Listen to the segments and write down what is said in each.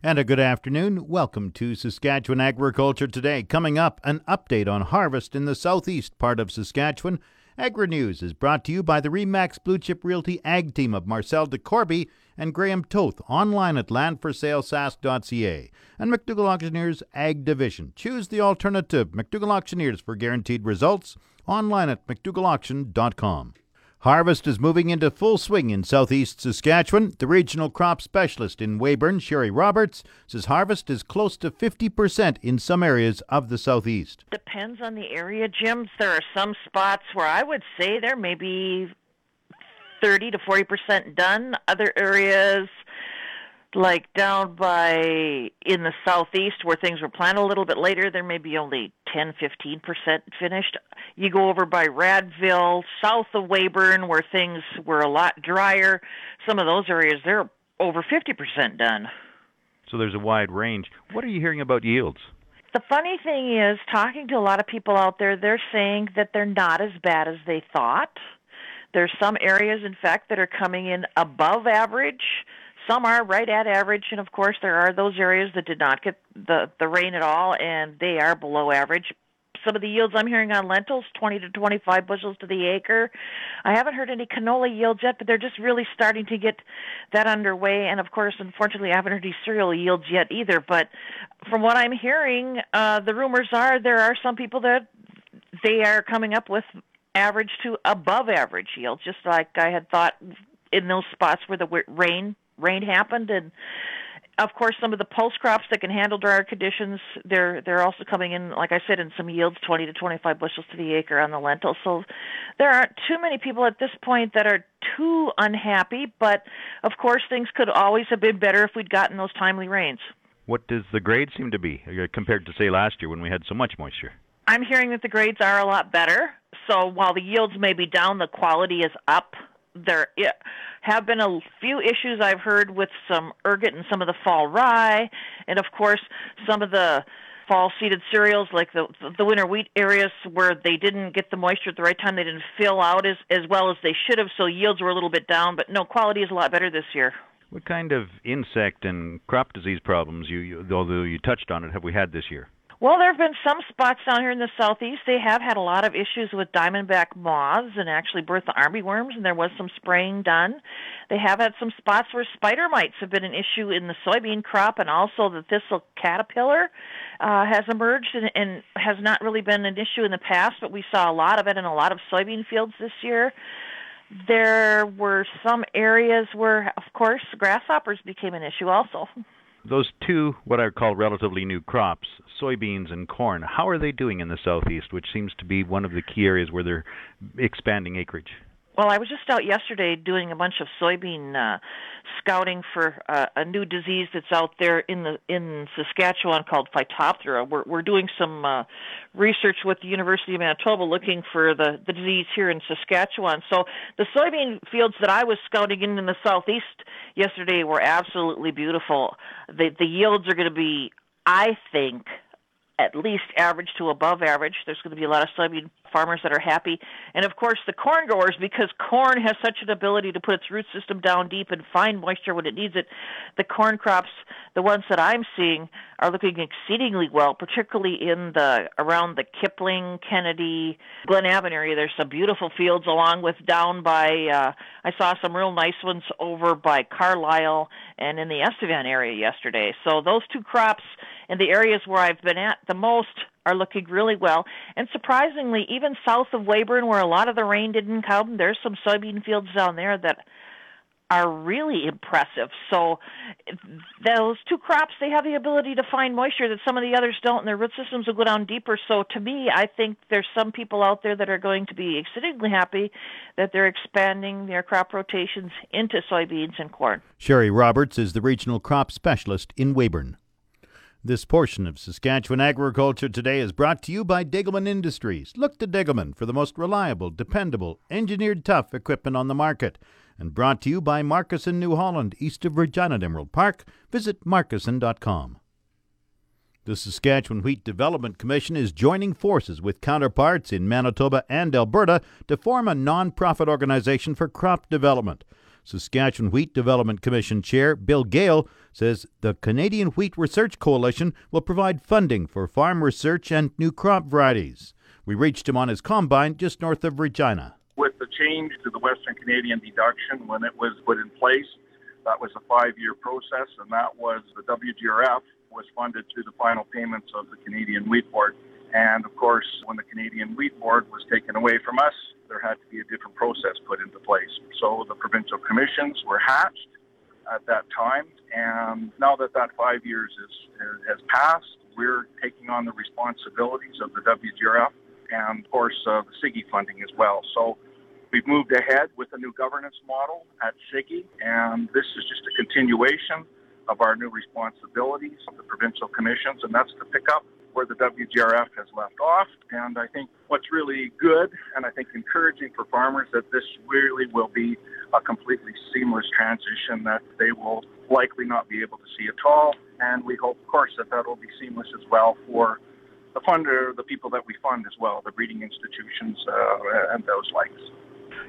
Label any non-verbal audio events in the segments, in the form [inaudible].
And a good afternoon. Welcome to Saskatchewan Agriculture Today. Coming up, an update on harvest in the southeast part of Saskatchewan. Agri News is brought to you by the Remax Blue Chip Realty Ag Team of Marcel DeCorby and Graham Toth, online at landforsalesask.ca. And McDougall Auctioneers Ag Division. Choose the alternative. McDougall Auctioneers for guaranteed results. Online at mcdougallauction.com. Harvest is moving into full swing in southeast Saskatchewan. The regional crop specialist in Weyburn, Sherry Roberts, says harvest is close to 50% in some areas of the southeast. Depends on the area, Jim. There are some spots where I would say there may be 30 to 40% done. Other areas, like down by in the southeast where things were planted a little bit later, there may be only 10, 15% finished. You go over by Radville, south of Weyburn, where things were a lot drier. Some of those areas, they're over 50% done. So there's a wide range. What are you hearing about yields? The funny thing is, talking to a lot of people out there, they're saying that they're not as bad as they thought. There's some areas, in fact, that are coming in above average some are right at average, and of course there are those areas that did not get the the rain at all, and they are below average. Some of the yields I'm hearing on lentils, 20 to 25 bushels to the acre. I haven't heard any canola yields yet, but they're just really starting to get that underway. And of course, unfortunately, I haven't heard any cereal yields yet either. But from what I'm hearing, uh, the rumors are there are some people that they are coming up with average to above average yields, just like I had thought in those spots where the rain rain happened and of course some of the pulse crops that can handle drier conditions they're they're also coming in like i said in some yields 20 to 25 bushels to the acre on the lentils so there aren't too many people at this point that are too unhappy but of course things could always have been better if we'd gotten those timely rains. What does the grade seem to be uh, compared to say last year when we had so much moisture? I'm hearing that the grades are a lot better so while the yields may be down the quality is up there have been a few issues I've heard with some ergot and some of the fall rye, and of course some of the fall seeded cereals like the the winter wheat areas where they didn't get the moisture at the right time they didn't fill out as as well as they should have so yields were a little bit down. But no quality is a lot better this year. What kind of insect and crop disease problems you, you although you touched on it have we had this year well, there have been some spots down here in the southeast. They have had a lot of issues with diamondback moths and actually Bertha armyworms, and there was some spraying done. They have had some spots where spider mites have been an issue in the soybean crop, and also the thistle caterpillar uh, has emerged and, and has not really been an issue in the past, but we saw a lot of it in a lot of soybean fields this year. There were some areas where, of course, grasshoppers became an issue also [laughs] those two, what I call relatively new crops, soybeans and corn, how are they doing in the southeast, which seems to be one of the key areas where they're expanding acreage? Well, I was just out yesterday doing a bunch of soybean uh, scouting for uh, a new disease that's out there in the in Saskatchewan called Phytophthora. We're we're doing some uh, research with the University of Manitoba looking for the the disease here in Saskatchewan. So the soybean fields that I was scouting in in the southeast yesterday were absolutely beautiful. The the yields are going to be, I think, at least average to above average. There's going to be a lot of soybean farmers that are happy. And of course, the corn growers, because corn has such an ability to put its root system down deep and find moisture when it needs it, the corn crops, the ones that I'm seeing, are looking exceedingly well, particularly in the around the Kipling, Kennedy, Glenavon area. There's some beautiful fields along with down by uh I saw some real nice ones over by Carlyle and in the Estevan area yesterday. So those two crops in the areas where I've been at the most are looking really well. And surprisingly, even south of Weyburn, where a lot of the rain didn't come, there's some soybean fields down there that are really impressive. So those two crops, they have the ability to find moisture that some of the others don't, and their root systems will go down deeper. So to me, I think there's some people out there that are going to be exceedingly happy that they're expanding their crop rotations into soybeans and corn. Sherry Roberts is the regional crop specialist in Weyburn. This portion of Saskatchewan Agriculture Today is brought to you by Degelman Industries. Look to Degelman for the most reliable, dependable, engineered tough equipment on the market. And brought to you by Markussen New Holland, east of Regina at Emerald Park. Visit markussen.com. The Saskatchewan Wheat Development Commission is joining forces with counterparts in Manitoba and Alberta to form a non profit organization for crop development. Saskatchewan Wheat Development Commission Chair Bill Gale says the Canadian Wheat Research Coalition will provide funding for farm research and new crop varieties. We reached him on his combine just north of Regina. With the change to the Western Canadian deduction when it was put in place, that was a five year process, and that was the WGRF was funded through the final payments of the Canadian Wheat Board. And of course, when the Canadian Wheat Board was taken away from us, there had to be a different process put into place. So the provincial commissions were hatched at that time, and now that that five years is, has passed, we're taking on the responsibilities of the WGRF and, of course, uh, the CIGI funding as well. So we've moved ahead with a new governance model at CIGI, and this is just a continuation of our new responsibilities of the provincial commissions, and that's to pick up where the WGRF has left off. And I think what's really good and I think encouraging for farmers that this really will be a completely seamless transition that they will likely not be able to see at all. And we hope, of course, that that will be seamless as well for the funder, the people that we fund as well, the breeding institutions uh, and those likes.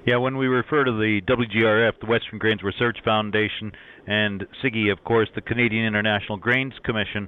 Yeah, when we refer to the WGRF, the Western Grains Research Foundation, and CIGI, of course, the Canadian International Grains Commission,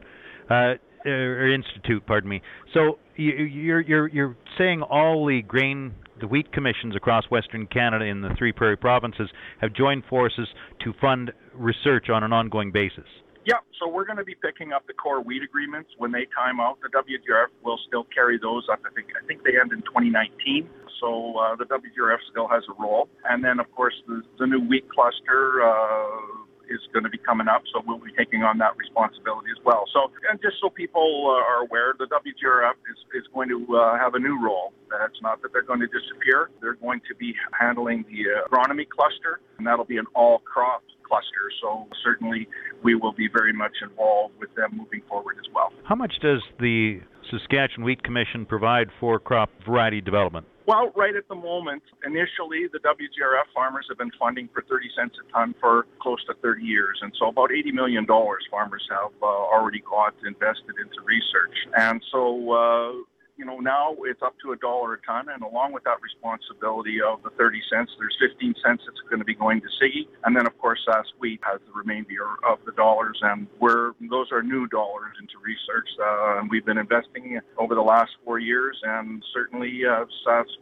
uh, or institute, pardon me. So you're you're you're saying all the grain, the wheat commissions across Western Canada in the three prairie provinces have joined forces to fund research on an ongoing basis. Yeah, so we're going to be picking up the core wheat agreements when they time out. The WGRF will still carry those up. I think I think they end in 2019. So uh, the WGRF still has a role, and then of course the, the new wheat cluster. Uh, is going to be coming up, so we'll be taking on that responsibility as well. So, and just so people uh, are aware, the WGRF is, is going to uh, have a new role. That's not that they're going to disappear. They're going to be handling the uh, agronomy cluster, and that'll be an all crop cluster. So certainly we will be very much involved with them moving forward as well. How much does the Saskatchewan Wheat Commission provide for crop variety development? Well, right at the moment, initially the WGRF farmers have been funding for 30 cents a ton for close to 30 years. And so about $80 million farmers have uh, already got invested into research. And so, uh, you know, now it's up to a dollar a ton, and along with that responsibility of the 30 cents, there's 15 cents that's going to be going to CIGI, and then of course Sask Wheat has the remainder of the dollars, and we're those are new dollars into research, uh, and we've been investing over the last four years, and certainly uh,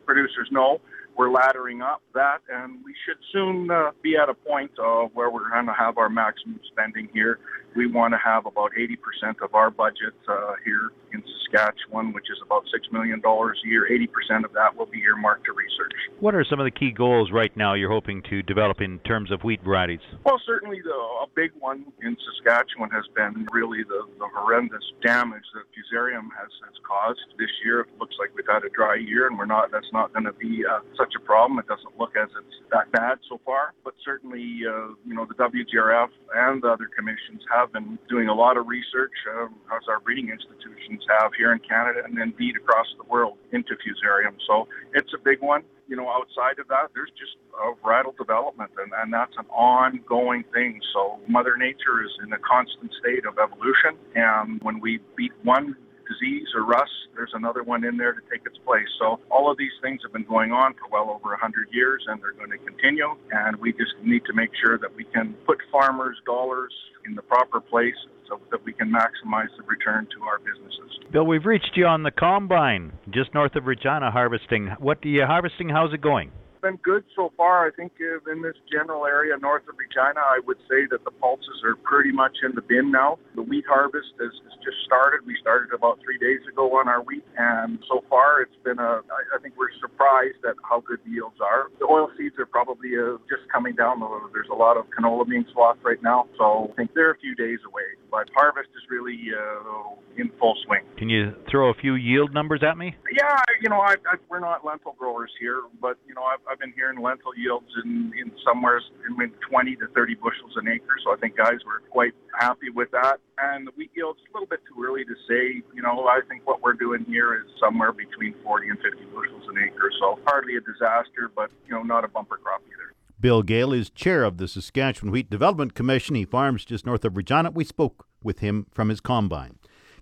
producers know we're laddering up that, and we should soon uh, be at a point of where we're going to have our maximum spending here. We want to have about 80% of our budget uh, here in Saskatchewan, which is about $6 million a year. 80% of that will be earmarked to research. What are some of the key goals right now you're hoping to develop in terms of wheat varieties? Well, certainly the, a big one in Saskatchewan has been really the, the horrendous damage that fusarium has, has caused this year. It looks like we've had a dry year, and we're not. That's not going to be uh, such a problem. It doesn't look as it's that bad so far, but certainly, uh, you know, the WGRF and the other commissions have been doing a lot of research, uh, as our breeding institutions have here in Canada and indeed across the world into fusarium. So it's a big one. You know, outside of that, there's just a varietal development, and, and that's an ongoing thing. So Mother Nature is in a constant state of evolution, and when we beat one disease or rust, there's another one in there to take its place. So all of these things have been going on for well over 100 years, and they're going to continue. And we just need to make sure that we can put farmers' dollars in the proper place so that we can maximize the return to our businesses. Bill, we've reached you on the combine just north of Regina harvesting. What are you harvesting? How's it going? Been good so far. I think uh, in this general area north of Regina, I would say that the pulses are pretty much in the bin now. The wheat harvest has, has just started. We started about three days ago on our wheat, and so far it's been a. I, I think we're surprised at how good the yields are. The oil seeds are probably uh, just coming down. There's a lot of canola being swathed right now, so I think they're a few days away. But harvest is really uh, in full swing. Can you throw a few yield numbers at me? Yeah, you know, I, I, we're not lentil growers here, but you know, I've, I've been hearing lentil yields in in somewhere in 20 to 30 bushels an acre. So I think guys were quite happy with that. And the wheat yield's a little bit too early to say. You know, I think what we're doing here is somewhere between 40 and 50 bushels an acre. So hardly a disaster, but you know, not a bumper crop either. Bill Gale is chair of the Saskatchewan Wheat Development Commission. He farms just north of Regina. We spoke with him from his combine.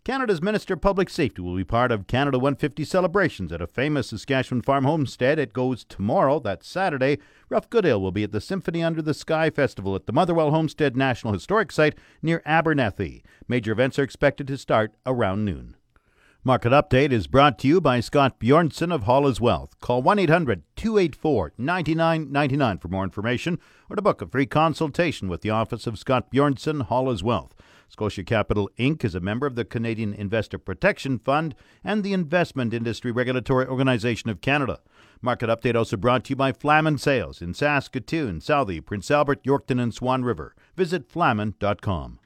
Canada's Minister of Public Safety will be part of Canada 150 celebrations at a famous Saskatchewan farm homestead. It goes tomorrow, that's Saturday. Ralph Goodale will be at the Symphony Under the Sky Festival at the Motherwell Homestead National Historic Site near Abernethy. Major events are expected to start around noon. Market Update is brought to you by Scott Bjornson of Hall's Wealth. Call 1 800 284 9999 for more information or to book a free consultation with the office of Scott Bjornson, Hall's Wealth. Scotia Capital Inc. is a member of the Canadian Investor Protection Fund and the Investment Industry Regulatory Organization of Canada. Market Update also brought to you by Flaman Sales in Saskatoon, Southey, Prince Albert, Yorkton, and Swan River. Visit flaman.com.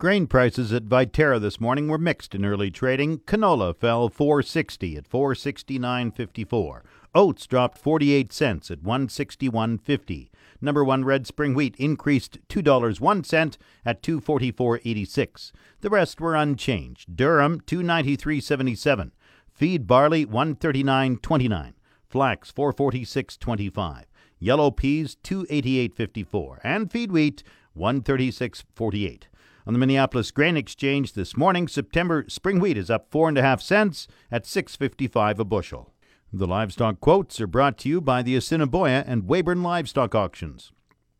Grain prices at Viterra this morning were mixed in early trading. Canola fell 460 at 469.54. Oats dropped 48 cents at 161.50. Number 1 red spring wheat increased $2 1 cent at 244.86. The rest were unchanged. Durum 293.77. Feed barley 139.29. Flax 446.25. Yellow peas 288.54 and feed wheat 136.48. On the Minneapolis Grain Exchange this morning, September spring wheat is up four and a half cents at 6.55 a bushel. The livestock quotes are brought to you by the Assiniboia and Weyburn Livestock Auctions.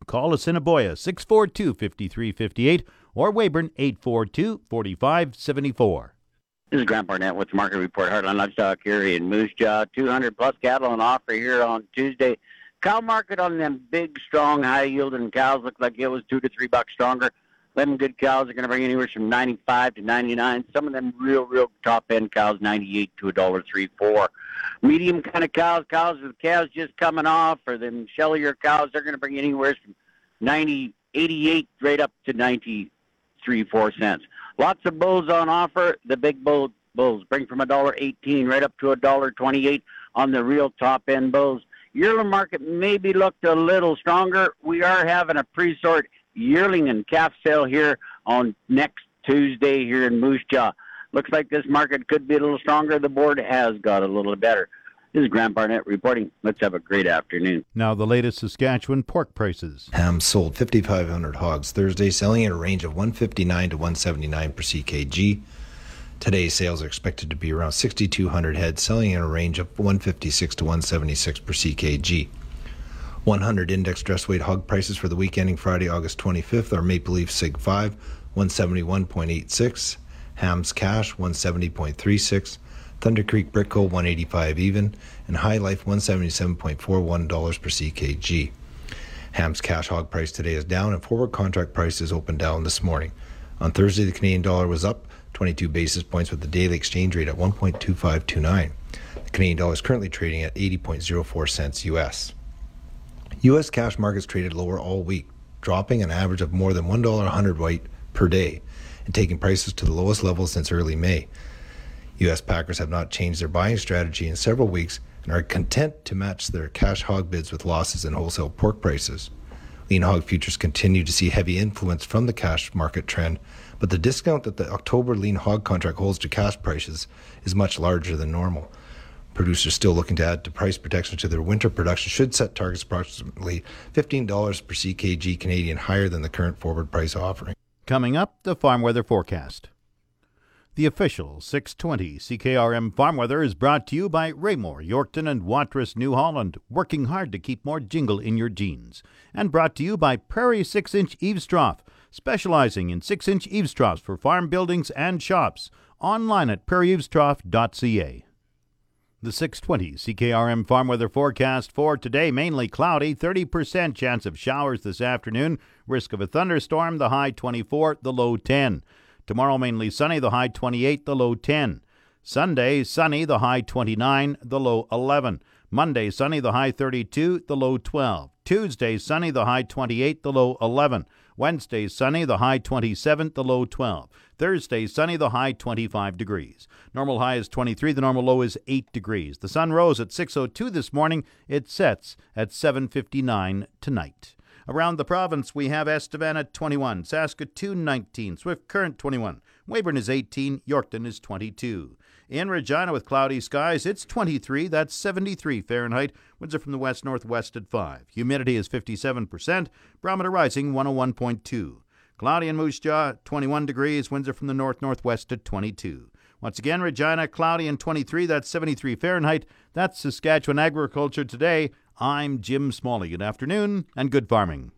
Call Assiniboia 642 5358 or Weyburn 842 4574. This is Grant Barnett with the Market Report Heartland Livestock here in Moose Jaw. 200 plus cattle on offer here on Tuesday. Cow market on them big, strong, high yielding cows looked like it was two to three bucks stronger. Them good cows are going to bring anywhere from 95 to 99. Some of them real, real top end cows, 98 to a dollar three four. Medium kind of cows, cows with calves just coming off, or them shellier cows, they're going to bring anywhere from 90, 88 right up to 93 four cents. Lots of bulls on offer. The big bull bulls bring from a dollar 18 right up to a dollar 28 on the real top end bulls. Yearling market maybe looked a little stronger. We are having a pre-sort yearling and calf sale here on next Tuesday here in Moose Jaw. Looks like this market could be a little stronger. The board has got a little better. This is Grant Barnett reporting. Let's have a great afternoon. Now, the latest Saskatchewan pork prices. Ham sold 5,500 hogs Thursday, selling at a range of 159 to 179 per CKG. Today's sales are expected to be around 6,200 head, selling in a range of 156 to 176 per CKG. 100 index dress weight hog prices for the week ending Friday, August 25th are Maple Leaf Sig 5, 171.86, Hams Cash, 170.36, Thunder Creek Brick Brickle, 185 even, and Hylife, 177.41 dollars per CKG. Ham's cash hog price today is down, and forward contract prices opened down this morning. On Thursday, the Canadian dollar was up 22 basis points with the daily exchange rate at 1.2529. The Canadian dollar is currently trading at 80.04 cents US. U.S. cash markets traded lower all week, dropping an average of more than $1 a hundredweight per day and taking prices to the lowest level since early May. U.S. packers have not changed their buying strategy in several weeks and are content to match their cash hog bids with losses in wholesale pork prices. Lean hog futures continue to see heavy influence from the cash market trend, but the discount that the October lean hog contract holds to cash prices is much larger than normal. Producers still looking to add to price protection to their winter production should set targets approximately $15 per CKG Canadian higher than the current forward price offering. Coming up, the farm weather forecast. The official 620 CKRM farm weather is brought to you by Raymore, Yorkton, and Watrous, New Holland, working hard to keep more jingle in your jeans. And brought to you by Prairie 6 inch Eaves Trough, specializing in 6 inch eaves troughs for farm buildings and shops. Online at prairieeavestrough.ca. The 620 CKRM farm weather forecast for today mainly cloudy, 30% chance of showers this afternoon, risk of a thunderstorm, the high 24, the low 10. Tomorrow mainly sunny, the high 28, the low 10. Sunday sunny, the high 29, the low 11. Monday sunny, the high 32, the low 12. Tuesday sunny, the high 28, the low 11. Wednesday sunny, the high 27, the low 12. Thursday sunny, the high 25 degrees. Normal high is 23, the normal low is 8 degrees. The sun rose at 6:02 this morning. It sets at 7:59 tonight. Around the province, we have Estevan at 21, Saskatoon 19, Swift Current 21, Weyburn is 18, Yorkton is 22. In Regina with cloudy skies, it's 23, that's 73 Fahrenheit. Winds are from the west northwest at 5. Humidity is 57%, barometer rising 101.2. Cloudy in Moose Jaw, 21 degrees. Winds are from the north northwest at 22. Once again, Regina, cloudy and 23. That's 73 Fahrenheit. That's Saskatchewan Agriculture Today. I'm Jim Smalley. Good afternoon and good farming.